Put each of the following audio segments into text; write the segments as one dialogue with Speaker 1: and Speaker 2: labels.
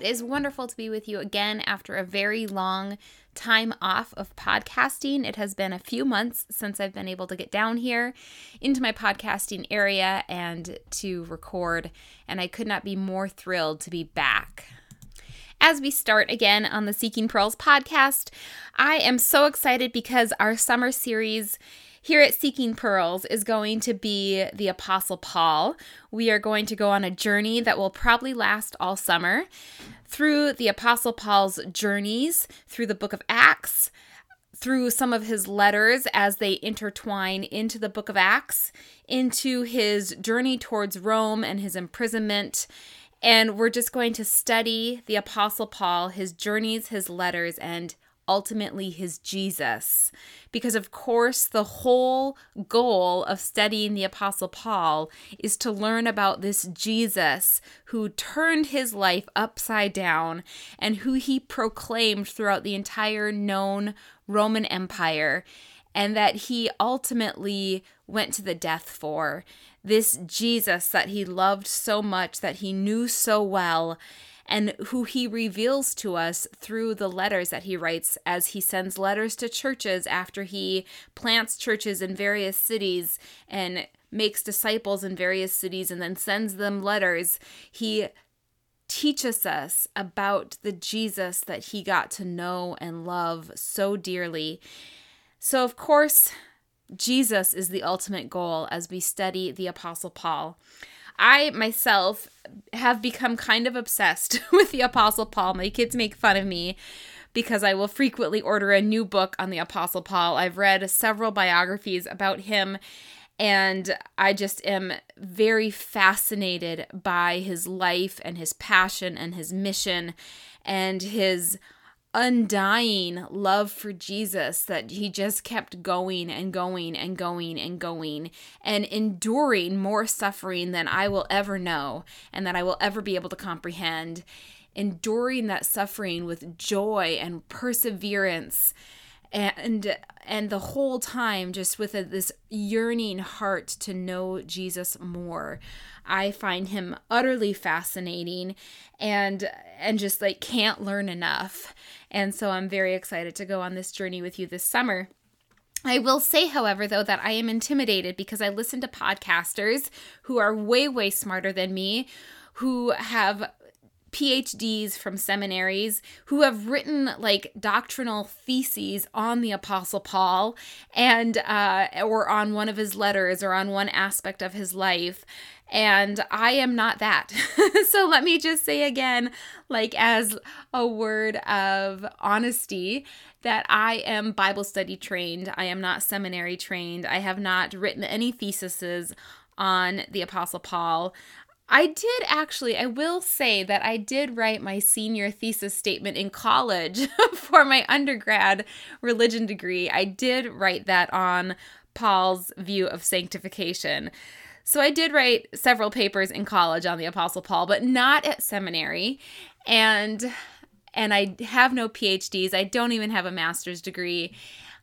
Speaker 1: It is wonderful to be with you again after a very long time off of podcasting. It has been a few months since I've been able to get down here into my podcasting area and to record, and I could not be more thrilled to be back. As we start again on the Seeking Pearls podcast, I am so excited because our summer series here at Seeking Pearls is going to be the Apostle Paul. We are going to go on a journey that will probably last all summer through the Apostle Paul's journeys through the book of Acts, through some of his letters as they intertwine into the book of Acts, into his journey towards Rome and his imprisonment. And we're just going to study the Apostle Paul, his journeys, his letters, and ultimately his Jesus. Because, of course, the whole goal of studying the Apostle Paul is to learn about this Jesus who turned his life upside down and who he proclaimed throughout the entire known Roman Empire, and that he ultimately went to the death for. This Jesus that he loved so much, that he knew so well and who he reveals to us through the letters that he writes as he sends letters to churches after he plants churches in various cities and makes disciples in various cities and then sends them letters. He teaches us about the Jesus that he got to know and love so dearly. So, of course, Jesus is the ultimate goal as we study the Apostle Paul. I myself have become kind of obsessed with the Apostle Paul. My kids make fun of me because I will frequently order a new book on the Apostle Paul. I've read several biographies about him, and I just am very fascinated by his life and his passion and his mission and his undying love for Jesus that he just kept going and going and going and going and enduring more suffering than I will ever know and that I will ever be able to comprehend. Enduring that suffering with joy and perseverance and and the whole time just with a, this yearning heart to know Jesus more. I find him utterly fascinating and and just like can't learn enough. And so I'm very excited to go on this journey with you this summer. I will say, however, though, that I am intimidated because I listen to podcasters who are way, way smarter than me, who have PhDs from seminaries who have written like doctrinal theses on the Apostle Paul and uh, or on one of his letters or on one aspect of his life. And I am not that. so let me just say again, like as a word of honesty, that I am Bible study trained. I am not seminary trained. I have not written any theses on the Apostle Paul. I did actually, I will say that I did write my senior thesis statement in college for my undergrad religion degree. I did write that on Paul's view of sanctification. So I did write several papers in college on the Apostle Paul, but not at seminary. And and I have no PhDs. I don't even have a master's degree.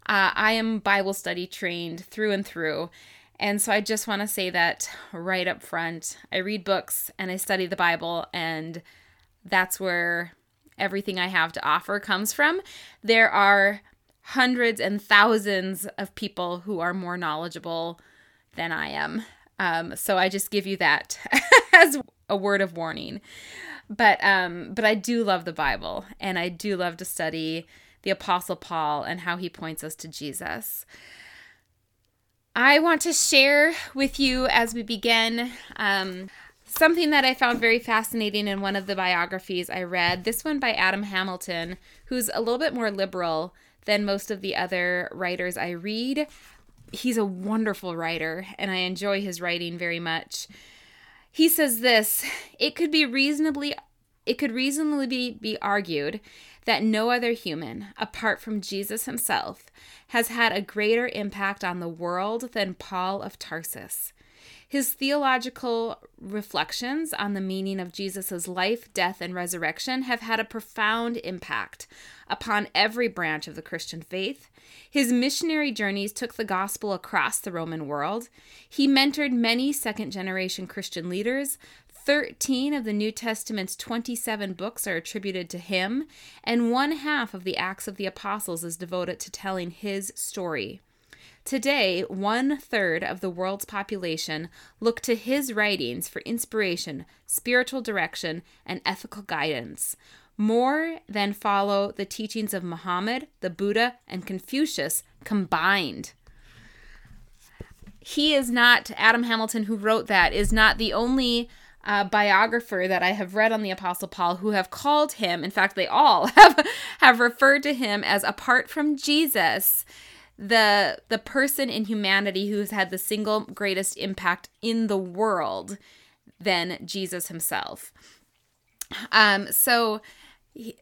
Speaker 1: Uh, I am Bible study trained through and through. And so I just want to say that right up front. I read books and I study the Bible, and that's where everything I have to offer comes from. There are hundreds and thousands of people who are more knowledgeable than I am. Um, so I just give you that as a word of warning. But um, but I do love the Bible, and I do love to study the Apostle Paul and how he points us to Jesus. I want to share with you as we begin um, something that I found very fascinating in one of the biographies I read. This one by Adam Hamilton, who's a little bit more liberal than most of the other writers I read. He's a wonderful writer, and I enjoy his writing very much. He says this it could be reasonably it could reasonably be, be argued that no other human, apart from Jesus himself, has had a greater impact on the world than Paul of Tarsus. His theological reflections on the meaning of Jesus' life, death, and resurrection have had a profound impact upon every branch of the Christian faith. His missionary journeys took the gospel across the Roman world. He mentored many second generation Christian leaders, 13 of the New Testament's 27 books are attributed to him, and one half of the Acts of the Apostles is devoted to telling his story. Today, one third of the world's population look to his writings for inspiration, spiritual direction, and ethical guidance, more than follow the teachings of Muhammad, the Buddha, and Confucius combined. He is not, Adam Hamilton, who wrote that, is not the only uh, biographer that I have read on the Apostle Paul who have called him, in fact, they all have, have referred to him as apart from Jesus, the the person in humanity who has had the single greatest impact in the world than Jesus himself. Um, so he,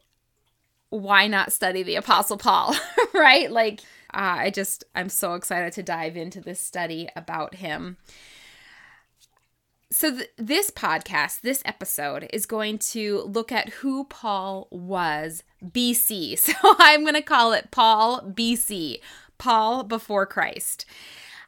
Speaker 1: why not study the Apostle Paul, right? Like, uh, I just I'm so excited to dive into this study about him. So, th- this podcast, this episode, is going to look at who Paul was BC. So, I'm going to call it Paul BC, Paul before Christ.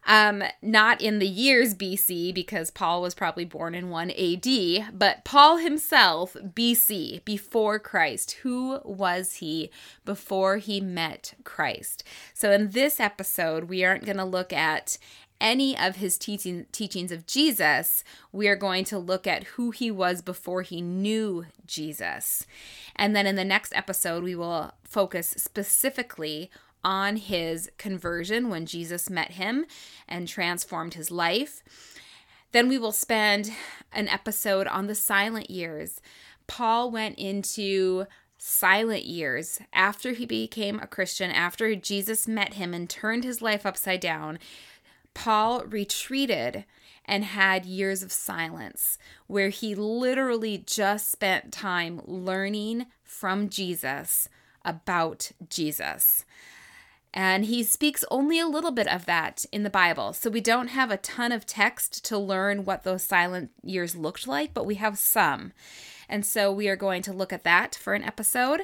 Speaker 1: Um, not in the years BC, because Paul was probably born in 1 AD, but Paul himself, BC, before Christ. Who was he before he met Christ? So, in this episode, we aren't going to look at any of his teaching, teachings of Jesus, we are going to look at who he was before he knew Jesus. And then in the next episode, we will focus specifically on his conversion when Jesus met him and transformed his life. Then we will spend an episode on the silent years. Paul went into silent years after he became a Christian, after Jesus met him and turned his life upside down. Paul retreated and had years of silence where he literally just spent time learning from Jesus about Jesus. And he speaks only a little bit of that in the Bible. So we don't have a ton of text to learn what those silent years looked like, but we have some. And so we are going to look at that for an episode.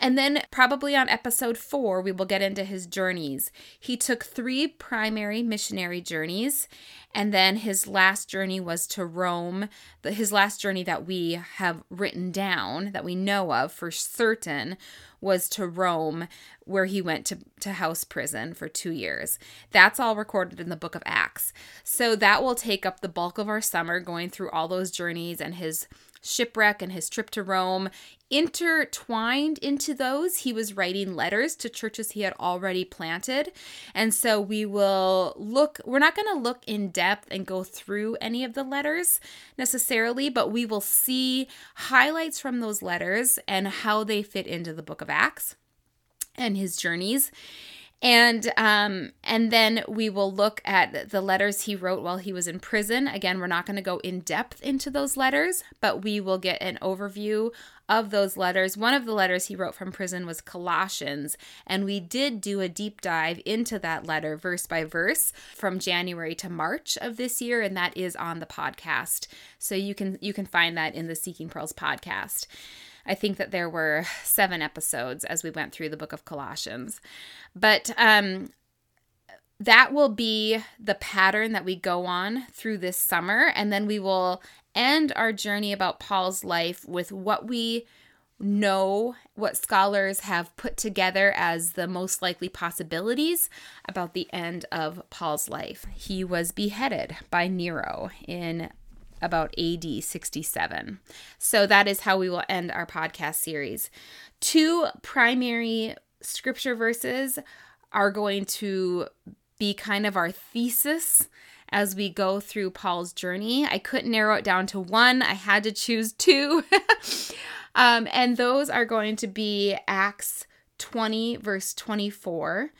Speaker 1: And then, probably on episode four, we will get into his journeys. He took three primary missionary journeys, and then his last journey was to Rome. his last journey that we have written down, that we know of for certain, was to Rome, where he went to, to house prison for two years. That's all recorded in the book of Acts. So that will take up the bulk of our summer going through all those journeys and his shipwreck and his trip to Rome. Intertwined into those, he was writing letters to churches he had already planted. And so we will look, we're not going to look in depth and go through any of the letters necessarily, but we will see highlights from those letters and how they fit into the book of Acts and his journeys and um and then we will look at the letters he wrote while he was in prison. Again we're not going to go in depth into those letters but we will get an overview of those letters. One of the letters he wrote from prison was colossians and we did do a deep dive into that letter verse by verse from january to march of this year and that is on the podcast. So you can you can find that in the seeking pearls podcast I think that there were seven episodes as we went through the book of Colossians. But um, that will be the pattern that we go on through this summer. And then we will end our journey about Paul's life with what we know, what scholars have put together as the most likely possibilities about the end of Paul's life. He was beheaded by Nero in about AD 67. So that is how we will end our podcast series. Two primary scripture verses are going to be kind of our thesis as we go through Paul's journey. I couldn't narrow it down to one, I had to choose two. um, and those are going to be Acts 20, verse 24,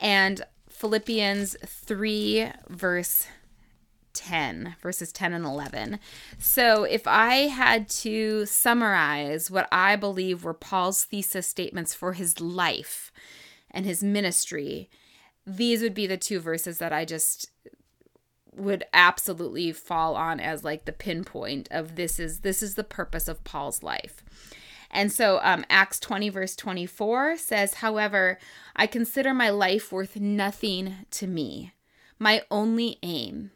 Speaker 1: and Philippians 3, verse 10, verses 10 and 11. So, if I had to summarize what I believe were Paul's thesis statements for his life and his ministry, these would be the two verses that I just would absolutely fall on as like the pinpoint of this is this is the purpose of Paul's life. And so um, Acts 20, verse 24 says, However, I consider my life worth nothing to me. My only aim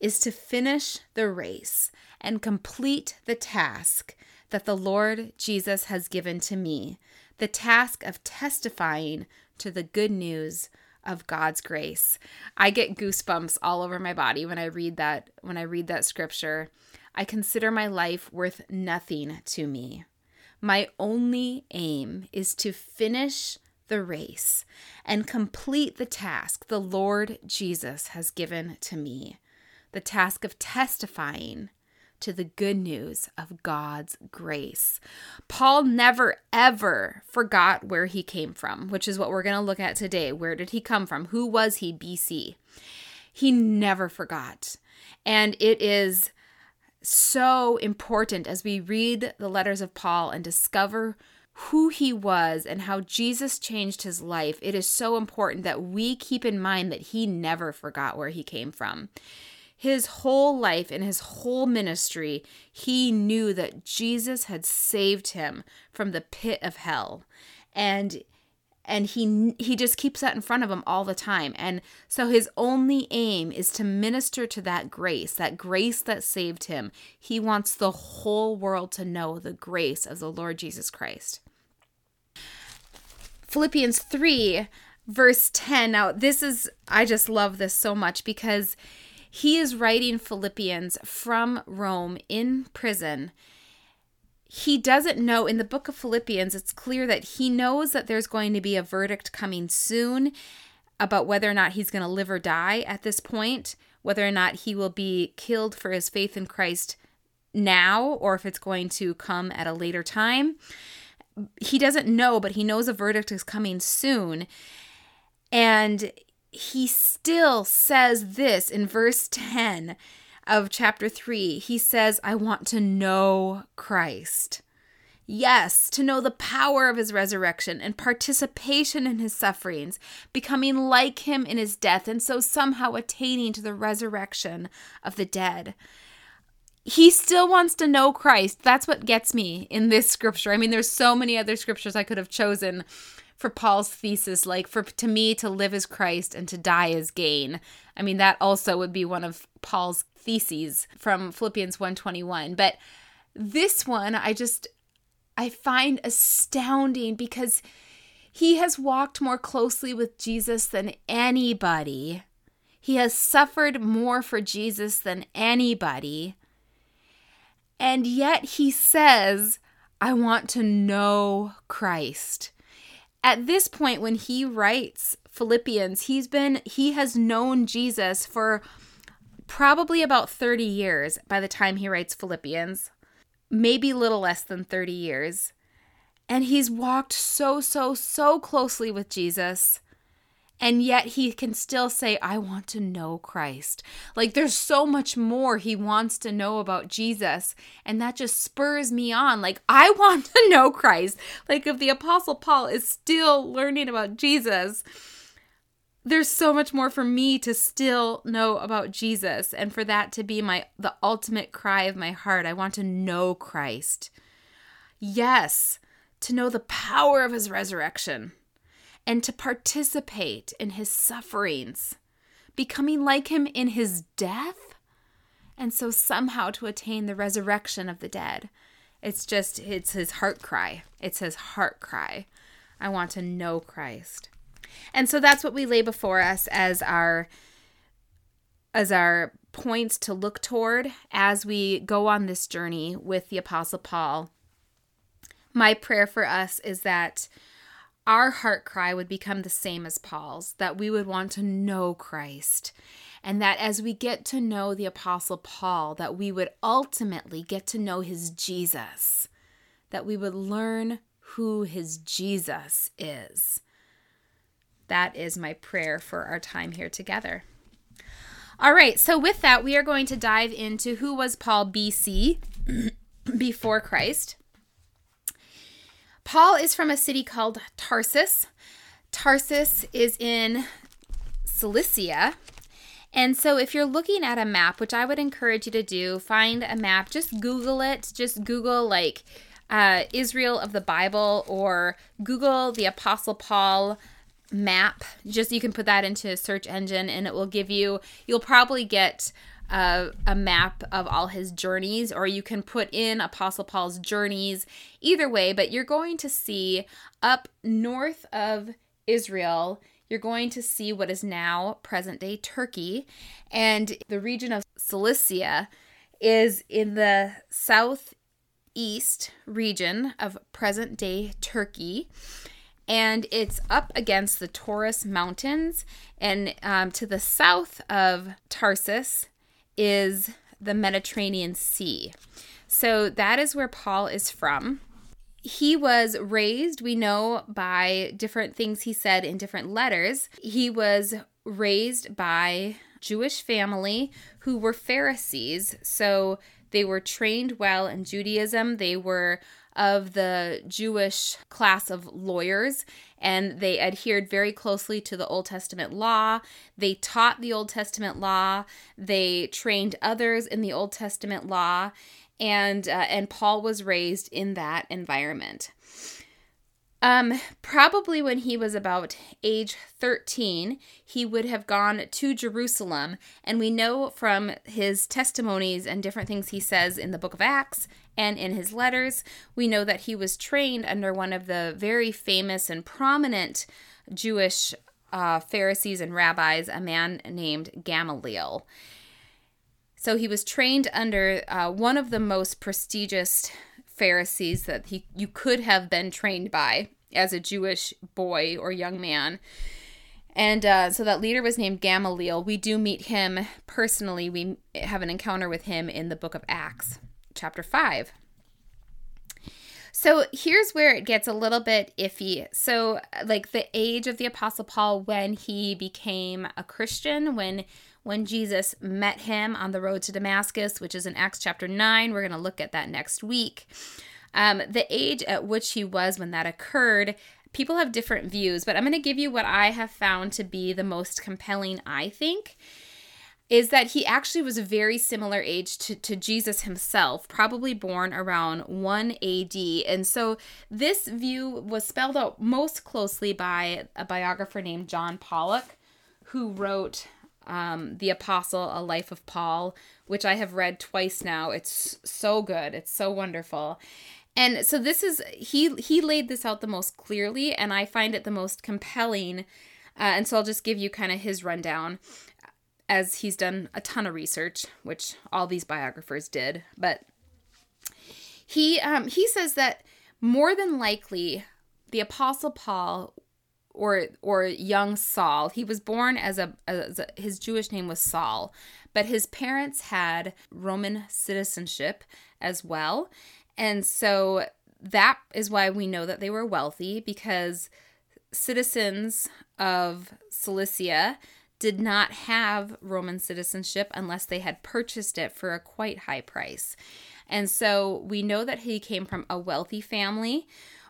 Speaker 1: is to finish the race and complete the task that the Lord Jesus has given to me the task of testifying to the good news of God's grace. I get goosebumps all over my body when I read that when I read that scripture. I consider my life worth nothing to me. My only aim is to finish the race and complete the task the Lord Jesus has given to me the task of testifying to the good news of God's grace. Paul never, ever forgot where he came from, which is what we're going to look at today. Where did he come from? Who was he, BC? He never forgot. And it is so important as we read the letters of Paul and discover who he was and how Jesus changed his life. It is so important that we keep in mind that he never forgot where he came from his whole life and his whole ministry, he knew that Jesus had saved him from the pit of hell. And and he he just keeps that in front of him all the time. And so his only aim is to minister to that grace, that grace that saved him. He wants the whole world to know the grace of the Lord Jesus Christ. Philippians 3 verse 10. Now, this is I just love this so much because he is writing Philippians from Rome in prison. He doesn't know, in the book of Philippians, it's clear that he knows that there's going to be a verdict coming soon about whether or not he's going to live or die at this point, whether or not he will be killed for his faith in Christ now or if it's going to come at a later time. He doesn't know, but he knows a verdict is coming soon. And he still says this in verse 10 of chapter 3. He says, I want to know Christ. Yes, to know the power of his resurrection and participation in his sufferings, becoming like him in his death, and so somehow attaining to the resurrection of the dead. He still wants to know Christ. That's what gets me in this scripture. I mean, there's so many other scriptures I could have chosen for Paul's thesis like for to me to live as Christ and to die as gain. I mean that also would be one of Paul's theses from Philippians 121. But this one I just I find astounding because he has walked more closely with Jesus than anybody. He has suffered more for Jesus than anybody. And yet he says, I want to know Christ at this point when he writes Philippians, he's been he has known Jesus for probably about 30 years by the time he writes Philippians, maybe little less than 30 years. And he's walked so so so closely with Jesus and yet he can still say, I want to know Christ. Like there's so much more he wants to know about Jesus. And that just spurs me on. Like, I want to know Christ. Like, if the Apostle Paul is still learning about Jesus, there's so much more for me to still know about Jesus and for that to be my the ultimate cry of my heart. I want to know Christ. Yes, to know the power of his resurrection and to participate in his sufferings, becoming like him in his death, and so somehow to attain the resurrection of the dead. It's just, it's his heart cry. It's his heart cry. I want to know Christ. And so that's what we lay before us as our as our points to look toward as we go on this journey with the apostle Paul. My prayer for us is that our heart cry would become the same as Paul's, that we would want to know Christ. And that as we get to know the Apostle Paul, that we would ultimately get to know his Jesus, that we would learn who his Jesus is. That is my prayer for our time here together. All right, so with that, we are going to dive into who was Paul BC, before Christ. Paul is from a city called Tarsus. Tarsus is in Cilicia. And so, if you're looking at a map, which I would encourage you to do, find a map, just Google it. Just Google, like, uh, Israel of the Bible or Google the Apostle Paul map. Just you can put that into a search engine and it will give you, you'll probably get a, a map of all his journeys, or you can put in Apostle Paul's journeys. Either way, but you're going to see up north of Israel, you're going to see what is now present day Turkey. And the region of Cilicia is in the southeast region of present day Turkey and it's up against the Taurus Mountains. And um, to the south of Tarsus is the Mediterranean Sea. So that is where Paul is from. He was raised, we know by different things he said in different letters. He was raised by Jewish family who were Pharisees. So they were trained well in Judaism. They were of the Jewish class of lawyers, and they adhered very closely to the Old Testament law. They taught the Old Testament law. They trained others in the Old Testament law, and uh, and Paul was raised in that environment. Um, probably when he was about age 13, he would have gone to Jerusalem. And we know from his testimonies and different things he says in the book of Acts and in his letters, we know that he was trained under one of the very famous and prominent Jewish uh, Pharisees and rabbis, a man named Gamaliel. So he was trained under uh, one of the most prestigious Pharisees that he you could have been trained by as a Jewish boy or young man. And uh, so that leader was named Gamaliel. We do meet him personally. We have an encounter with him in the book of Acts, chapter 5. So here's where it gets a little bit iffy. So, like the age of the Apostle Paul when he became a Christian, when when Jesus met him on the road to Damascus, which is in Acts chapter 9. We're going to look at that next week. Um, the age at which he was when that occurred, people have different views, but I'm going to give you what I have found to be the most compelling, I think. Is that he actually was a very similar age to, to Jesus himself, probably born around 1 AD. And so this view was spelled out most closely by a biographer named John Pollock, who wrote um, The Apostle, A Life of Paul, which I have read twice now. It's so good, it's so wonderful. And so this is he he laid this out the most clearly and I find it the most compelling. Uh, and so I'll just give you kind of his rundown as he's done a ton of research, which all these biographers did, but he um, he says that more than likely the apostle Paul or or young Saul. He was born as a, as a, his Jewish name was Saul, but his parents had Roman citizenship as well. And so that is why we know that they were wealthy because citizens of Cilicia did not have Roman citizenship unless they had purchased it for a quite high price. And so we know that he came from a wealthy family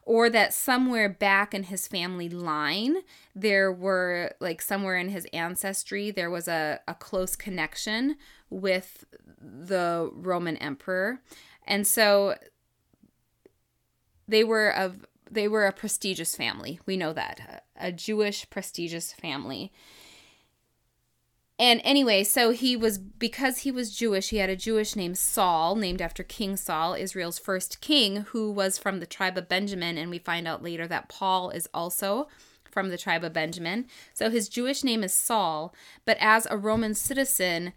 Speaker 1: or that somewhere back in his family line there were like somewhere in his ancestry there was a, a close connection with the roman emperor and so they were of they were a prestigious family. We know that a Jewish prestigious family. And anyway, so he was because he was Jewish, he had a Jewish name Saul, named after King Saul, Israel's first king, who was from the tribe of Benjamin, and we find out later that Paul is also from the tribe of Benjamin. So his Jewish name is Saul, but as a Roman citizen,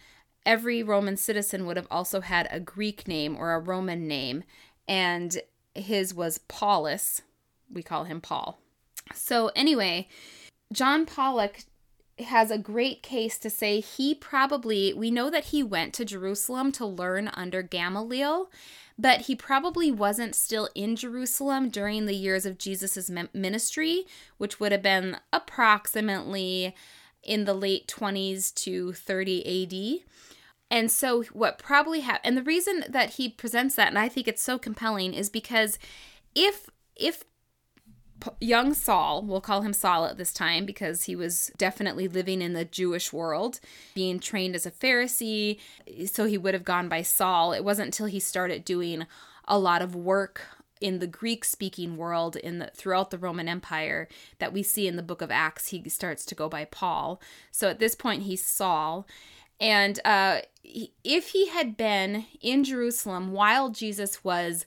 Speaker 1: every Roman citizen would have also had a Greek name or a Roman name. And his was Paulus. We call him Paul. So, anyway, John Pollock has a great case to say he probably, we know that he went to Jerusalem to learn under Gamaliel, but he probably wasn't still in Jerusalem during the years of Jesus' ministry, which would have been approximately in the late 20s to 30 AD. And so, what probably happened, and the reason that he presents that, and I think it's so compelling, is because if if young Saul, we'll call him Saul at this time because he was definitely living in the Jewish world, being trained as a Pharisee, so he would have gone by Saul. It wasn't until he started doing a lot of work in the Greek speaking world in the throughout the Roman Empire that we see in the book of Acts he starts to go by Paul. So at this point he's Saul And uh, if he had been in Jerusalem while Jesus was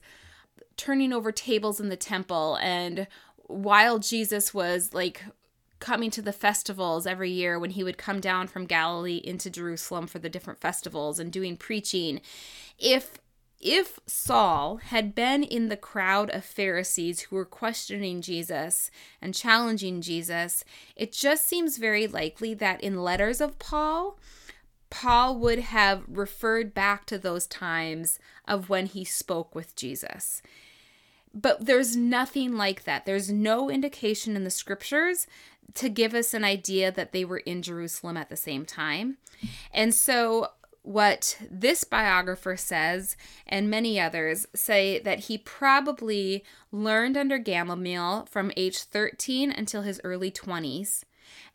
Speaker 1: turning over tables in the temple and while Jesus was like coming to the festivals every year when he would come down from Galilee into Jerusalem for the different festivals and doing preaching, if if Saul had been in the crowd of Pharisees who were questioning Jesus and challenging Jesus, it just seems very likely that in letters of Paul, Paul would have referred back to those times of when he spoke with Jesus. But there's nothing like that. There's no indication in the scriptures to give us an idea that they were in Jerusalem at the same time. And so what this biographer says, and many others, say that he probably learned under Gamaliel from age 13 until his early 20s,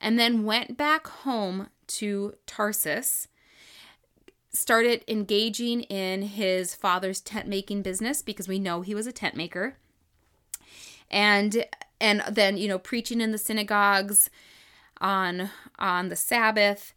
Speaker 1: and then went back home to Tarsus, started engaging in his father's tent making business because we know he was a tent maker. And and then, you know, preaching in the synagogues on on the Sabbath.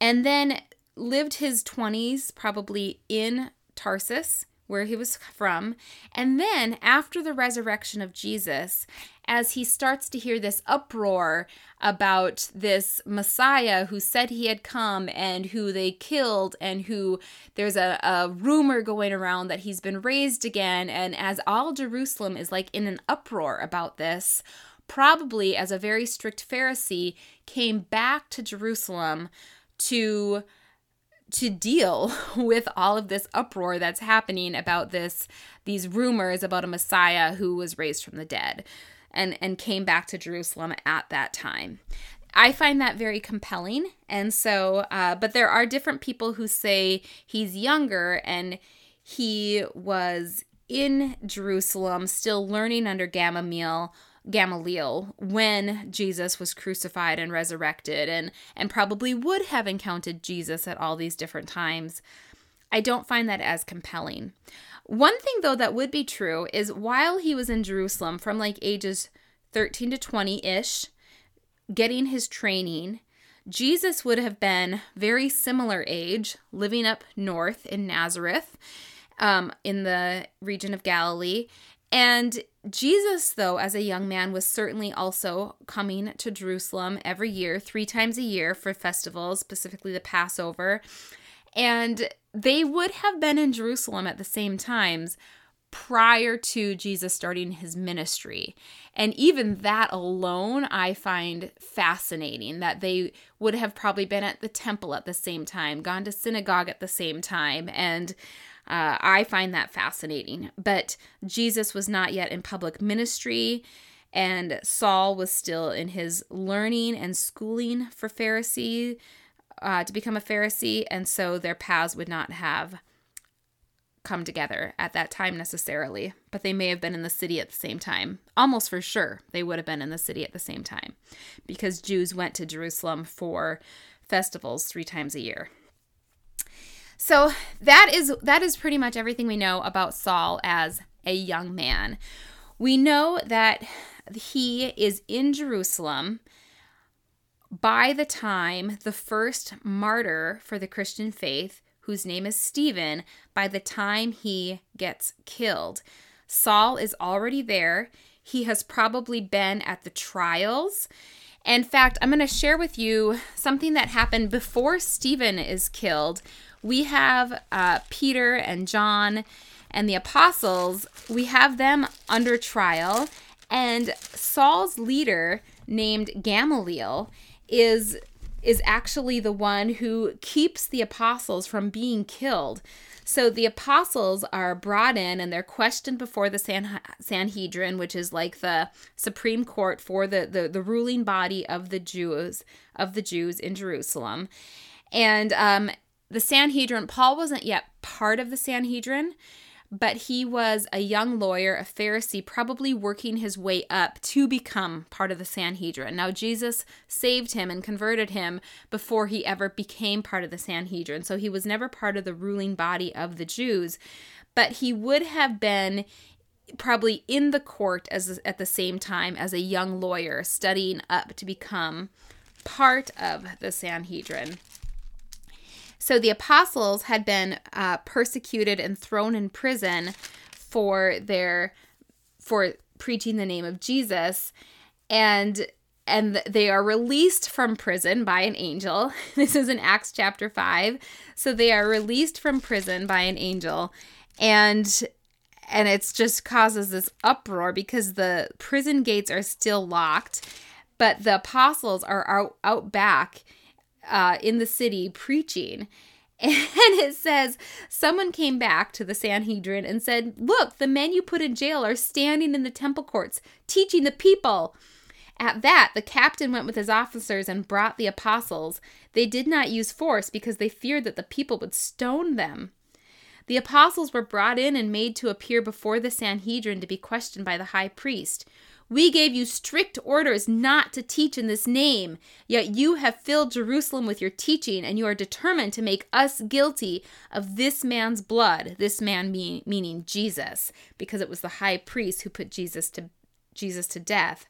Speaker 1: And then lived his 20s probably in Tarsus, where he was from. And then, after the resurrection of Jesus, as he starts to hear this uproar about this Messiah who said he had come and who they killed, and who there's a, a rumor going around that he's been raised again, and as all Jerusalem is like in an uproar about this, probably as a very strict Pharisee, came back to Jerusalem to to deal with all of this uproar that's happening about this these rumors about a messiah who was raised from the dead and and came back to Jerusalem at that time. I find that very compelling. And so, uh, but there are different people who say he's younger and he was in Jerusalem still learning under Gamaliel Gamaliel when Jesus was crucified and resurrected and and probably would have encountered Jesus at all these different times. I don't find that as compelling. One thing though that would be true is while he was in Jerusalem from like ages 13 to 20ish getting his training, Jesus would have been very similar age, living up north in Nazareth, um, in the region of Galilee, and Jesus, though, as a young man, was certainly also coming to Jerusalem every year, three times a year for festivals, specifically the Passover. And they would have been in Jerusalem at the same times prior to Jesus starting his ministry. And even that alone, I find fascinating that they would have probably been at the temple at the same time, gone to synagogue at the same time, and uh, I find that fascinating. But Jesus was not yet in public ministry, and Saul was still in his learning and schooling for Pharisee uh, to become a Pharisee, and so their paths would not have come together at that time necessarily, but they may have been in the city at the same time. Almost for sure, they would have been in the city at the same time because Jews went to Jerusalem for festivals three times a year. So that is that is pretty much everything we know about Saul as a young man. We know that he is in Jerusalem by the time the first martyr for the Christian faith, whose name is Stephen, by the time he gets killed. Saul is already there. He has probably been at the trials. In fact, I'm going to share with you something that happened before Stephen is killed, we have uh, Peter and John and the apostles, we have them under trial, and Saul's leader, named Gamaliel, is is actually the one who keeps the apostles from being killed. So the apostles are brought in and they're questioned before the San- Sanhedrin, which is like the supreme court for the, the, the ruling body of the Jews of the Jews in Jerusalem. And um, the Sanhedrin, Paul wasn't yet part of the Sanhedrin, but he was a young lawyer, a Pharisee, probably working his way up to become part of the Sanhedrin. Now, Jesus saved him and converted him before he ever became part of the Sanhedrin. So he was never part of the ruling body of the Jews, but he would have been probably in the court as at the same time as a young lawyer studying up to become part of the Sanhedrin. So the apostles had been uh, persecuted and thrown in prison for their for preaching the name of Jesus, and and they are released from prison by an angel. This is in Acts chapter 5. So they are released from prison by an angel and and it's just causes this uproar because the prison gates are still locked, but the apostles are out, out back uh, in the city preaching. And it says, someone came back to the Sanhedrin and said, Look, the men you put in jail are standing in the temple courts, teaching the people. At that, the captain went with his officers and brought the apostles. They did not use force because they feared that the people would stone them. The apostles were brought in and made to appear before the Sanhedrin to be questioned by the high priest. We gave you strict orders not to teach in this name, yet you have filled Jerusalem with your teaching, and you are determined to make us guilty of this man's blood. This man mean, meaning Jesus, because it was the high priest who put Jesus to Jesus to death.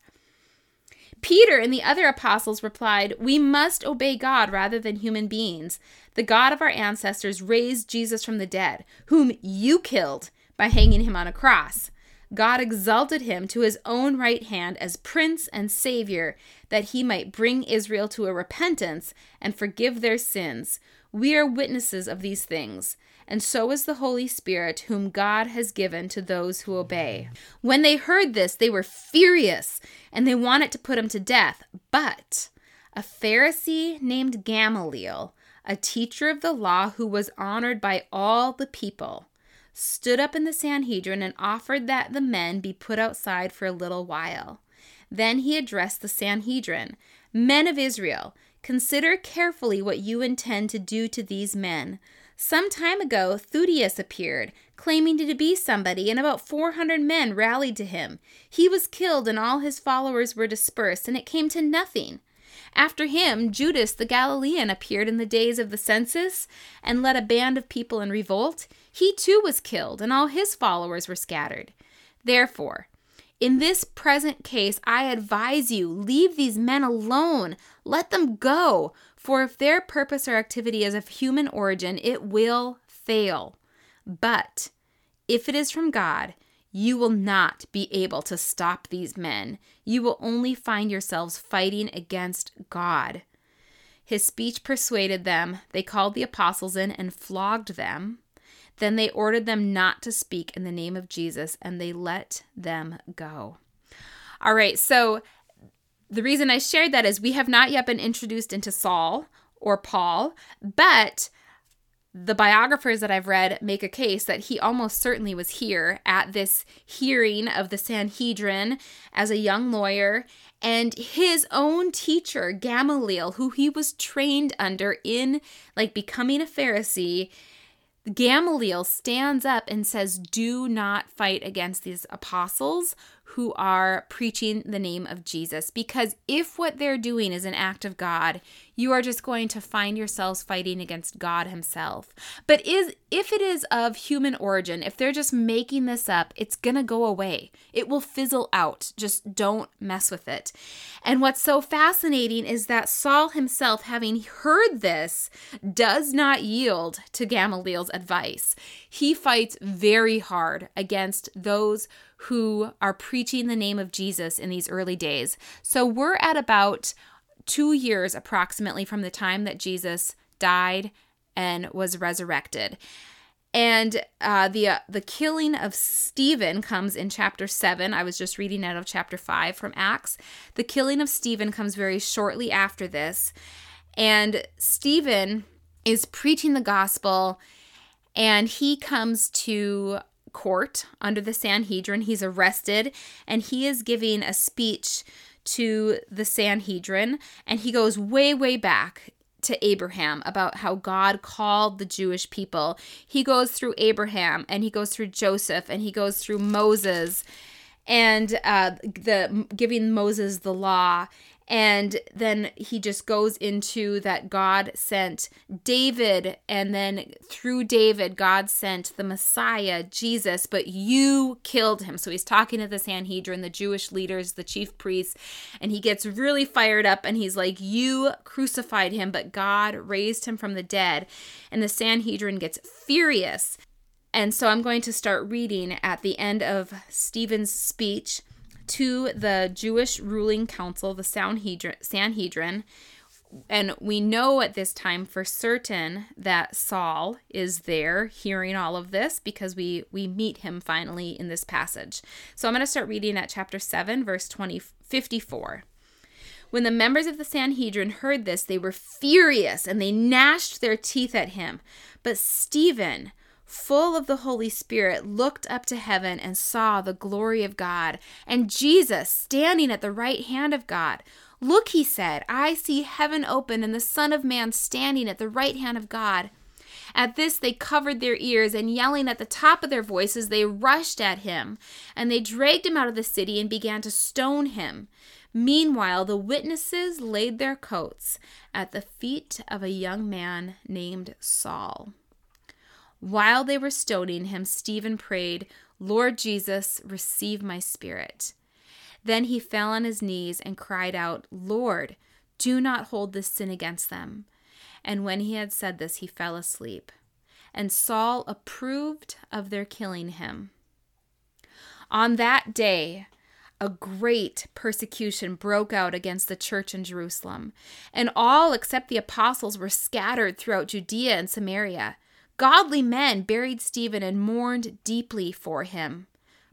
Speaker 1: Peter and the other apostles replied, We must obey God rather than human beings. The God of our ancestors raised Jesus from the dead, whom you killed by hanging him on a cross. God exalted him to his own right hand as Prince and Savior, that he might bring Israel to a repentance and forgive their sins. We are witnesses of these things and so is the Holy Spirit, whom God has given to those who obey. When they heard this, they were furious, and they wanted to put him to death. But a Pharisee named Gamaliel, a teacher of the law who was honored by all the people, stood up in the Sanhedrin and offered that the men be put outside for a little while. Then he addressed the Sanhedrin Men of Israel, consider carefully what you intend to do to these men. Some time ago, Theudas appeared, claiming to be somebody, and about 400 men rallied to him. He was killed, and all his followers were dispersed, and it came to nothing. After him, Judas the Galilean appeared in the days of the census and led a band of people in revolt. He too was killed, and all his followers were scattered. Therefore, in this present case, I advise you leave these men alone. Let them go. For if their purpose or activity is of human origin, it will fail. But if it is from God, you will not be able to stop these men. You will only find yourselves fighting against God. His speech persuaded them. They called the apostles in and flogged them. Then they ordered them not to speak in the name of Jesus, and they let them go. All right, so the reason I shared that is we have not yet been introduced into Saul or Paul, but the biographers that I've read make a case that he almost certainly was here at this hearing of the Sanhedrin as a young lawyer. And his own teacher, Gamaliel, who he was trained under in like becoming a Pharisee, Gamaliel stands up and says, Do not fight against these apostles who are preaching the name of Jesus. Because if what they're doing is an act of God, you are just going to find yourselves fighting against God Himself. But is if it is of human origin, if they're just making this up, it's gonna go away. It will fizzle out. Just don't mess with it. And what's so fascinating is that Saul himself, having heard this, does not yield to Gamaliel's advice. He fights very hard against those who are preaching the name of Jesus in these early days. So we're at about two years approximately from the time that Jesus died and was resurrected. And uh, the uh, the killing of Stephen comes in chapter seven. I was just reading out of chapter five from Acts. The killing of Stephen comes very shortly after this, and Stephen is preaching the gospel, and he comes to court under the Sanhedrin. He's arrested and he is giving a speech to the Sanhedrin. And he goes way, way back to Abraham about how God called the Jewish people. He goes through Abraham and he goes through Joseph and he goes through Moses and uh, the giving Moses the law And then he just goes into that God sent David, and then through David, God sent the Messiah, Jesus, but you killed him. So he's talking to the Sanhedrin, the Jewish leaders, the chief priests, and he gets really fired up and he's like, You crucified him, but God raised him from the dead. And the Sanhedrin gets furious. And so I'm going to start reading at the end of Stephen's speech to the Jewish ruling council, the Sanhedrin. And we know at this time for certain that Saul is there hearing all of this because we we meet him finally in this passage. So I'm going to start reading at chapter 7 verse 20 54. When the members of the Sanhedrin heard this, they were furious and they gnashed their teeth at him. But Stephen, full of the Holy Spirit, looked up to heaven and saw the glory of God and Jesus standing at the right hand of God. Look, he said, I see heaven open and the Son of Man standing at the right hand of God. At this, they covered their ears, and yelling at the top of their voices, they rushed at him, and they dragged him out of the city and began to stone him. Meanwhile, the witnesses laid their coats at the feet of a young man named Saul. While they were stoning him, Stephen prayed, Lord Jesus, receive my spirit. Then he fell on his knees and cried out, Lord, do not hold this sin against them. And when he had said this, he fell asleep. And Saul approved of their killing him. On that day, a great persecution broke out against the church in Jerusalem, and all except the apostles were scattered throughout Judea and Samaria. Godly men buried Stephen and mourned deeply for him.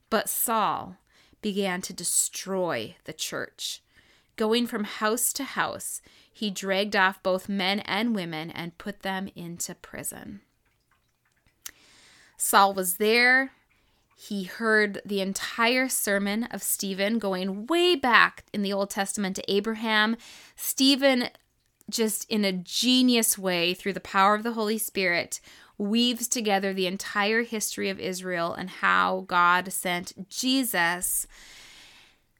Speaker 1: But Saul began to destroy the church. Going from house to house, he dragged off both men and women and put them into prison. Saul was there. He heard the entire sermon of Stephen going way back in the Old Testament to Abraham. Stephen, just in a genius way, through the power of the Holy Spirit, weaves together the entire history of Israel and how God sent Jesus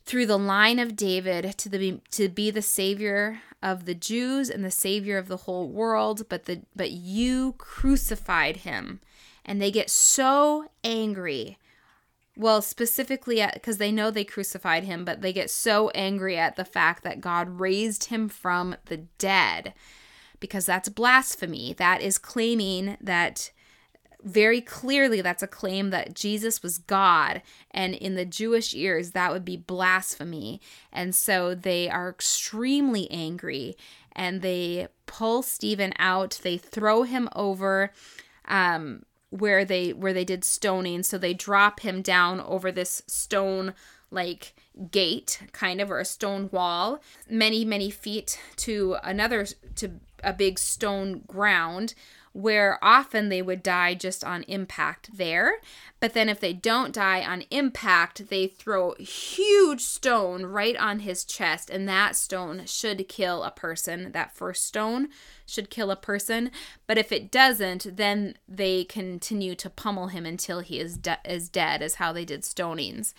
Speaker 1: through the line of David to the to be the savior of the Jews and the savior of the whole world but the but you crucified him. And they get so angry. Well specifically because they know they crucified him but they get so angry at the fact that God raised him from the dead because that's blasphemy. That is claiming that very clearly that's a claim that Jesus was God. And in the Jewish ears, that would be blasphemy. And so they are extremely angry and they pull Stephen out. They throw him over. Um, where they where they did stoning so they drop him down over this stone like gate kind of or a stone wall many many feet to another to a big stone ground where often they would die just on impact there. But then if they don't die on impact, they throw a huge stone right on his chest, and that stone should kill a person. That first stone should kill a person. But if it doesn't, then they continue to pummel him until he is, de- is dead, is how they did stonings.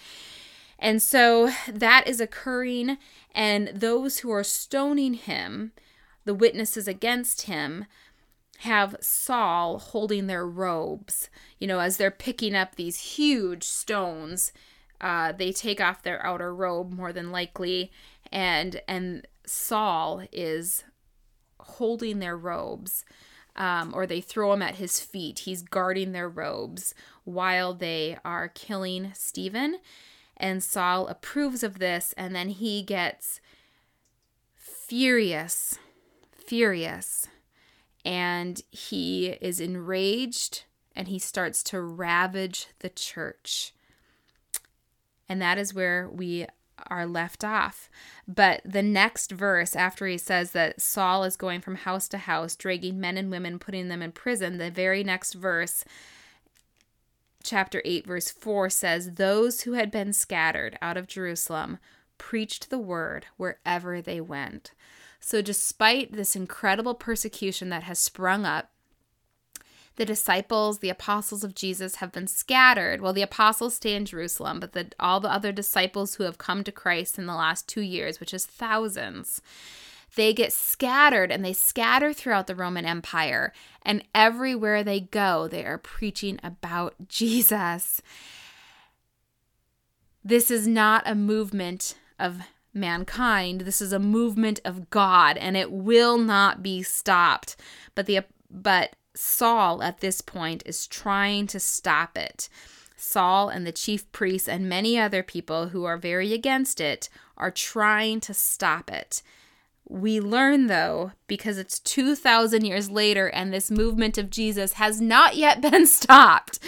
Speaker 1: And so that is occurring, and those who are stoning him the witnesses against him have Saul holding their robes. You know, as they're picking up these huge stones, uh, they take off their outer robe more than likely, and and Saul is holding their robes. Um, or they throw him at his feet. He's guarding their robes while they are killing Stephen. And Saul approves of this, and then he gets furious furious and he is enraged and he starts to ravage the church. And that is where we are left off. But the next verse, after he says that Saul is going from house to house, dragging men and women, putting them in prison, the very next verse, chapter 8, verse 4 says, Those who had been scattered out of Jerusalem preached the word wherever they went. So, despite this incredible persecution that has sprung up, the disciples, the apostles of Jesus, have been scattered. Well, the apostles stay in Jerusalem, but the, all the other disciples who have come to Christ in the last two years, which is thousands, they get scattered and they scatter throughout the Roman Empire. And everywhere they go, they are preaching about Jesus. This is not a movement of mankind. This is a movement of God and it will not be stopped. But the but Saul at this point is trying to stop it. Saul and the chief priests and many other people who are very against it are trying to stop it. We learn, though, because it's 2,000 years later and this movement of Jesus has not yet been stopped,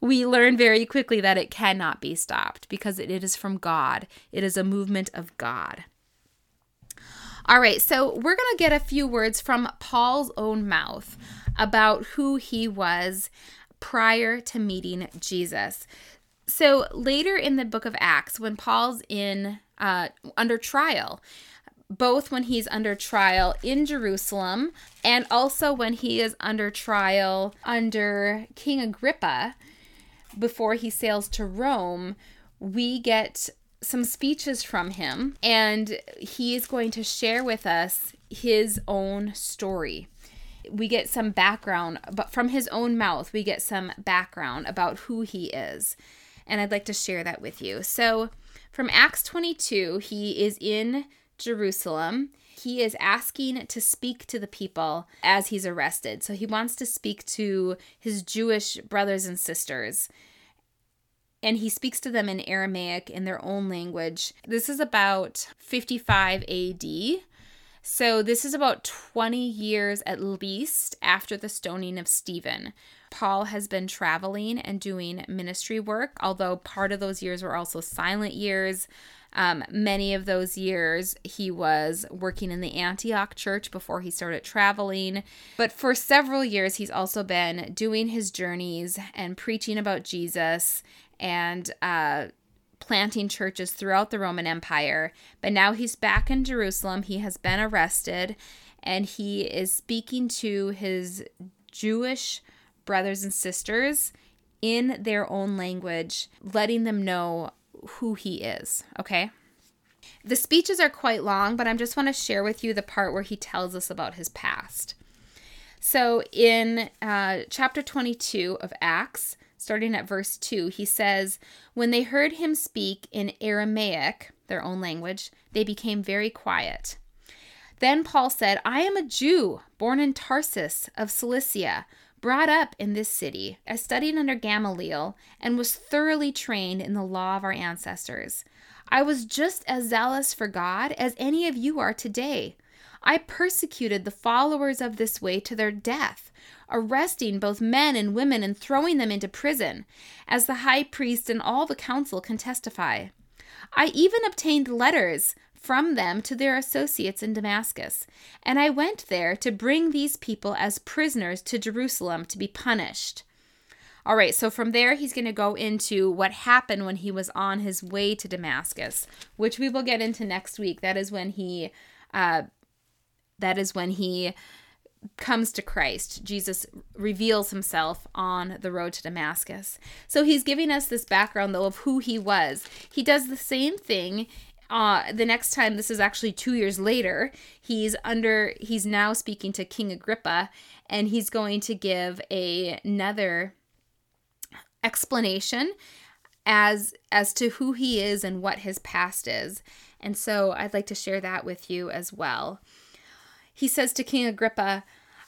Speaker 1: we learn very quickly that it cannot be stopped because it is from God. It is a movement of God. All right, so we're going to get a few words from Paul's own mouth about who he was prior to meeting Jesus. So later in the book of Acts, when Paul's in uh, under trial, both when he's under trial in Jerusalem and also when he is under trial under King Agrippa before he sails to Rome, we get some speeches from him and he is going to share with us his own story. We get some background, but from his own mouth, we get some background about who he is. And I'd like to share that with you. So, from Acts 22, he is in Jerusalem. He is asking to speak to the people as he's arrested. So he wants to speak to his Jewish brothers and sisters. And he speaks to them in Aramaic in their own language. This is about 55 AD. So, this is about 20 years at least after the stoning of Stephen. Paul has been traveling and doing ministry work, although part of those years were also silent years. Um, many of those years, he was working in the Antioch church before he started traveling. But for several years, he's also been doing his journeys and preaching about Jesus and uh, planting churches throughout the Roman Empire. But now he's back in Jerusalem. He has been arrested and he is speaking to his Jewish brothers and sisters in their own language, letting them know who he is, okay? The speeches are quite long, but I just want to share with you the part where he tells us about his past. So in uh, chapter 22 of Acts, starting at verse 2, he says, When they heard him speak in Aramaic, their own language, they became very quiet. Then Paul said, I am a Jew, born in Tarsus of Cilicia brought up in this city. I studied under Gamaliel and was thoroughly trained in the law of our ancestors. I was just as zealous for God as any of you are today. I persecuted the followers of this way to their death, arresting both men and women and throwing them into prison, as the high priest and all the council can testify. I even obtained letters from them to their associates in Damascus. And I went there to bring these people as prisoners to Jerusalem to be punished. All right, so from there, he's going to go into what happened when he was on his way to Damascus, which we will get into next week. That is when he, uh, that is when he comes to Christ. Jesus reveals himself on the road to Damascus. So he's giving us this background, though, of who he was. He does the same thing uh, the next time this is actually two years later he's under he's now speaking to king agrippa and he's going to give a, another explanation as as to who he is and what his past is. And so i'd like to share that with you as well. He says to king agrippa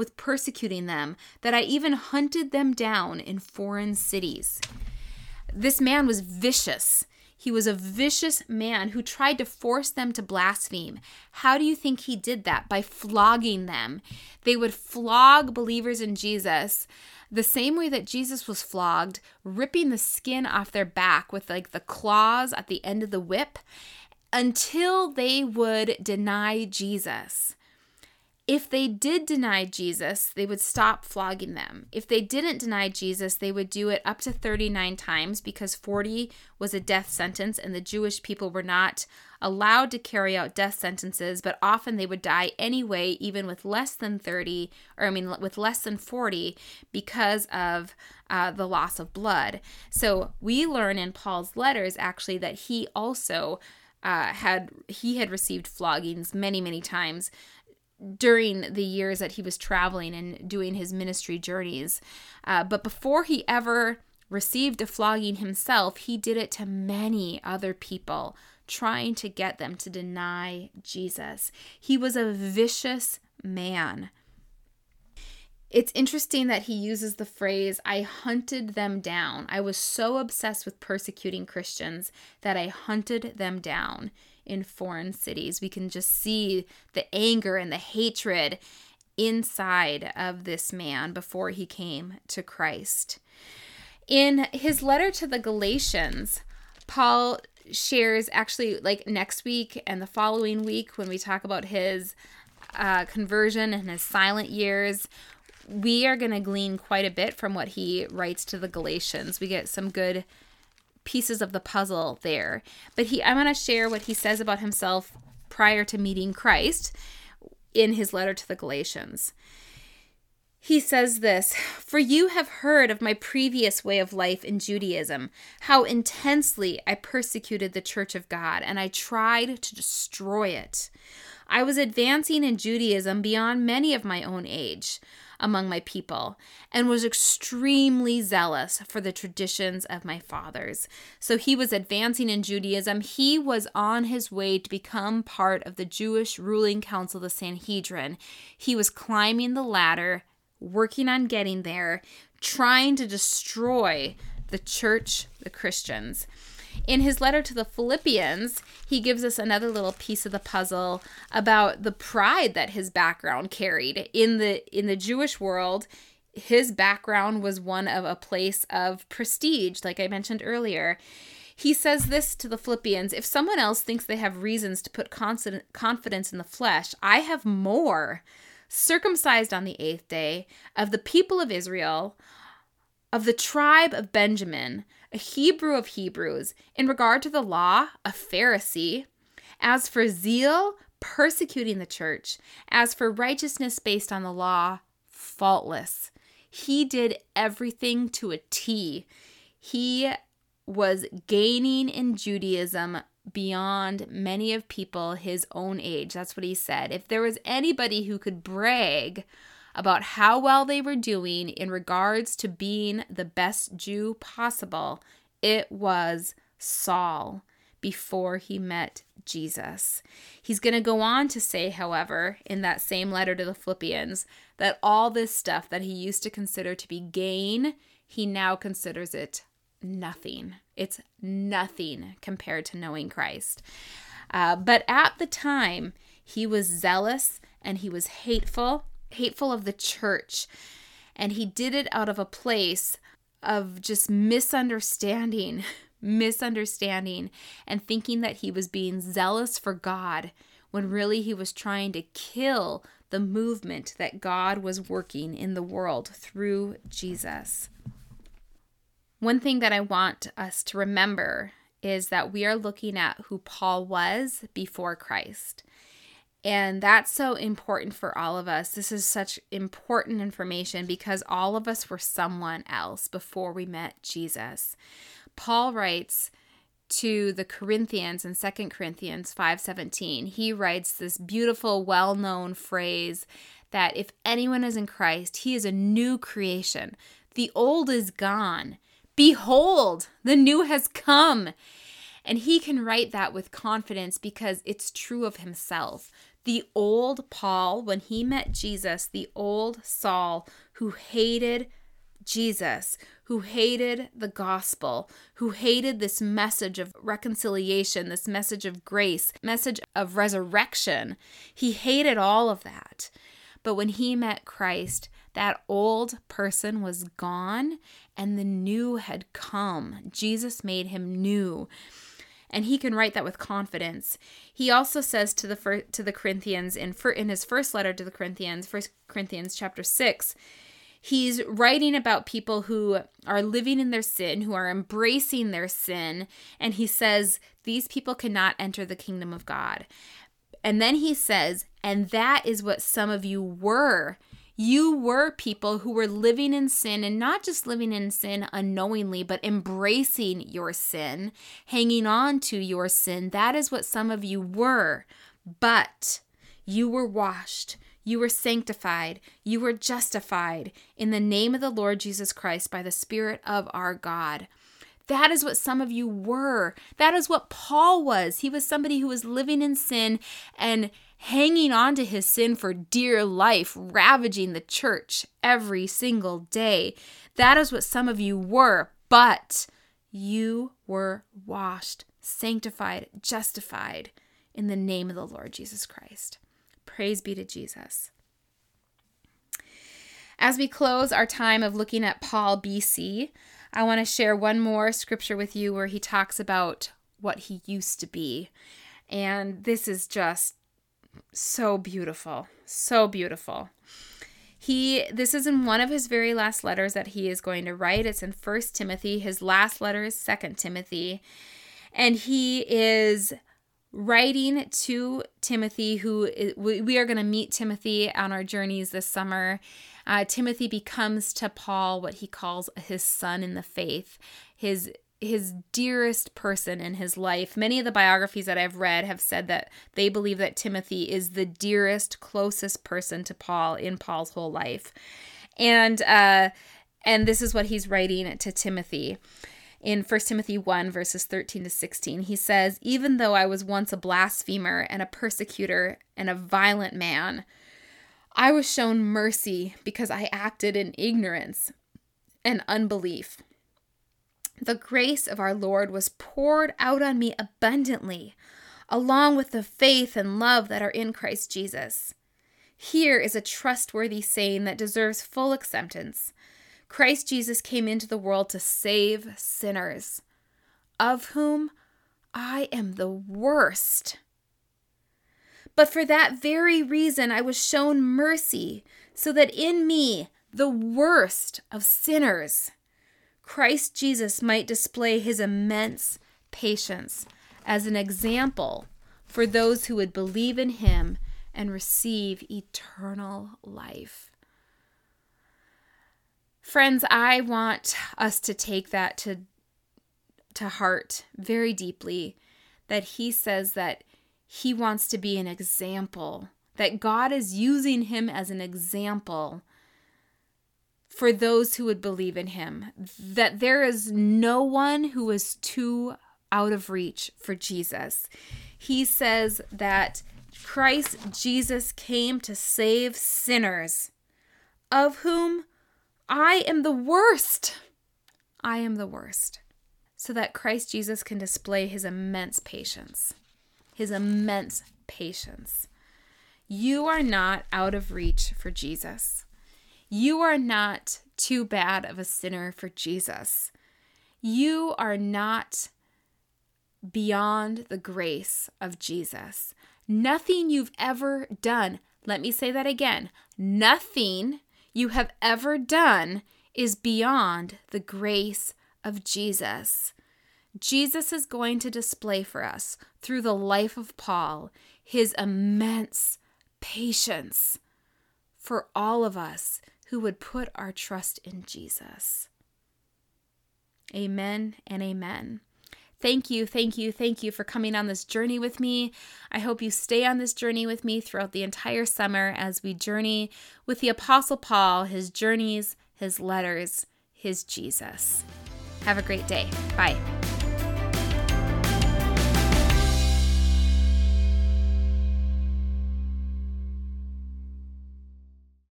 Speaker 1: with persecuting them that I even hunted them down in foreign cities. This man was vicious. He was a vicious man who tried to force them to blaspheme. How do you think he did that? By flogging them. They would flog believers in Jesus the same way that Jesus was flogged, ripping the skin off their back with like the claws at the end of the whip until they would deny Jesus. If they did deny Jesus, they would stop flogging them. If they didn't deny Jesus, they would do it up to 39 times because 40 was a death sentence and the Jewish people were not allowed to carry out death sentences, but often they would die anyway, even with less than 30, or I mean, with less than 40, because of uh, the loss of blood. So we learn in Paul's letters actually that he also. Uh, had he had received floggings many many times during the years that he was traveling and doing his ministry journeys. Uh, but before he ever received a flogging himself, he did it to many other people, trying to get them to deny Jesus. He was a vicious man. It's interesting that he uses the phrase, I hunted them down. I was so obsessed with persecuting Christians that I hunted them down in foreign cities. We can just see the anger and the hatred inside of this man before he came to Christ. In his letter to the Galatians, Paul shares actually like next week and the following week when we talk about his uh, conversion and his silent years we are going to glean quite a bit from what he writes to the galatians we get some good pieces of the puzzle there. But he I'm going to share what he says about himself prior to meeting Christ in his letter to the Galatians. He says this For you have heard of my previous way of life in Judaism, how intensely I persecuted the church of God, and I tried to destroy it. I was advancing in Judaism beyond many of my own age among my people and was extremely zealous for the traditions of my fathers. So he was advancing in Judaism. He was on his way to become part of the Jewish ruling council, the Sanhedrin. He was climbing the ladder, working on getting there, trying to destroy the church, the Christians. In his letter to the Philippians, he gives us another little piece of the puzzle about the pride that his background carried. In the in the Jewish world, his background was one of a place of prestige, like I mentioned earlier. He says this to the Philippians If someone else thinks they have reasons to put confidence in the flesh, I have more. Circumcised on the eighth day, of the people of Israel, of the tribe of Benjamin, a Hebrew of Hebrews, in regard to the law, a Pharisee. As for zeal, persecuting the church. As for righteousness based on the law, faultless. He did everything to a T. He was gaining in Judaism beyond many of people his own age. That's what he said. If there was anybody who could brag about how well they were doing in regards to being the best Jew possible, it was Saul before he met Jesus. He's going to go on to say, however, in that same letter to the Philippians, that all this stuff that he used to consider to be gain, he now considers it nothing. It's nothing compared to knowing Christ. Uh, but at the time, he was zealous and he was hateful hateful of the church. And he did it out of a place of just misunderstanding, misunderstanding, and thinking that he was being zealous for God when really he was trying to kill the movement that God was working in the world through Jesus. One thing that I want us to remember is that we are looking at who Paul was before Christ. And that's so important for all of us. This is such important information because all of us were someone else before we met Jesus. Paul writes to the Corinthians in 2 Corinthians 5:17. He writes this beautiful well-known phrase that if anyone is in Christ, he is a new creation. The old is gone. Behold, the new has come. And he can write that with confidence because it's true of himself the old Paul, when he met Jesus, the old Saul who hated Jesus, who hated the gospel, who hated this message of reconciliation, this message of grace, message of resurrection. He hated all of that. But when he met Christ, that old person was gone and the new had come. Jesus made him new. And he can write that with confidence. He also says to the fir- to the Corinthians in for, in his first letter to the Corinthians, First Corinthians chapter 6, he's writing about people who are living in their sin, who are embracing their sin, and he says these people cannot enter the kingdom of God. And then he says, and that is what some of you were. You were people who were living in sin and not just living in sin unknowingly, but embracing your sin, hanging on to your sin. That is what some of you were. But you were washed, you were sanctified, you were justified in the name of the Lord Jesus Christ by the Spirit of our God. That is what some of you were. That is what Paul was. He was somebody who was living in sin and hanging on to his sin for dear life, ravaging the church every single day. That is what some of you were, but you were washed, sanctified, justified in the name of the Lord Jesus Christ. Praise be to Jesus. As we close our time of looking at Paul BC, I want to share one more scripture with you where he talks about what he used to be. And this is just so beautiful. So beautiful. He this is in one of his very last letters that he is going to write. It's in First Timothy. His last letter is Second Timothy. And he is writing to Timothy, who we are going to meet Timothy on our journeys this summer. Uh, Timothy becomes to Paul what he calls his son in the faith, his his dearest person in his life. Many of the biographies that I've read have said that they believe that Timothy is the dearest, closest person to Paul in Paul's whole life, and uh, and this is what he's writing to Timothy in 1 Timothy 1, verses 13 to 16. He says, Even though I was once a blasphemer and a persecutor and a violent man, I was shown mercy because I acted in ignorance and unbelief. The grace of our Lord was poured out on me abundantly, along with the faith and love that are in Christ Jesus. Here is a trustworthy saying that deserves full acceptance. Christ Jesus came into the world to save sinners, of whom I am the worst. But for that very reason, I was shown mercy, so that in me, the worst of sinners, Christ Jesus might display his immense patience as an example for those who would believe in him and receive eternal life. Friends, I want us to take that to to heart very deeply that he says that he wants to be an example, that God is using him as an example for those who would believe in him, that there is no one who is too out of reach for Jesus. He says that Christ Jesus came to save sinners, of whom I am the worst. I am the worst. So that Christ Jesus can display his immense patience. His immense patience. You are not out of reach for Jesus. You are not too bad of a sinner for Jesus. You are not beyond the grace of Jesus. Nothing you've ever done, let me say that again, nothing you have ever done is beyond the grace of Jesus. Jesus is going to display for us through the life of Paul his immense patience for all of us who would put our trust in Jesus. Amen and amen. Thank you, thank you, thank you for coming on this journey with me. I hope you stay on this journey with me throughout the entire summer as we journey with the Apostle Paul, his journeys, his letters, his Jesus. Have a great day. Bye.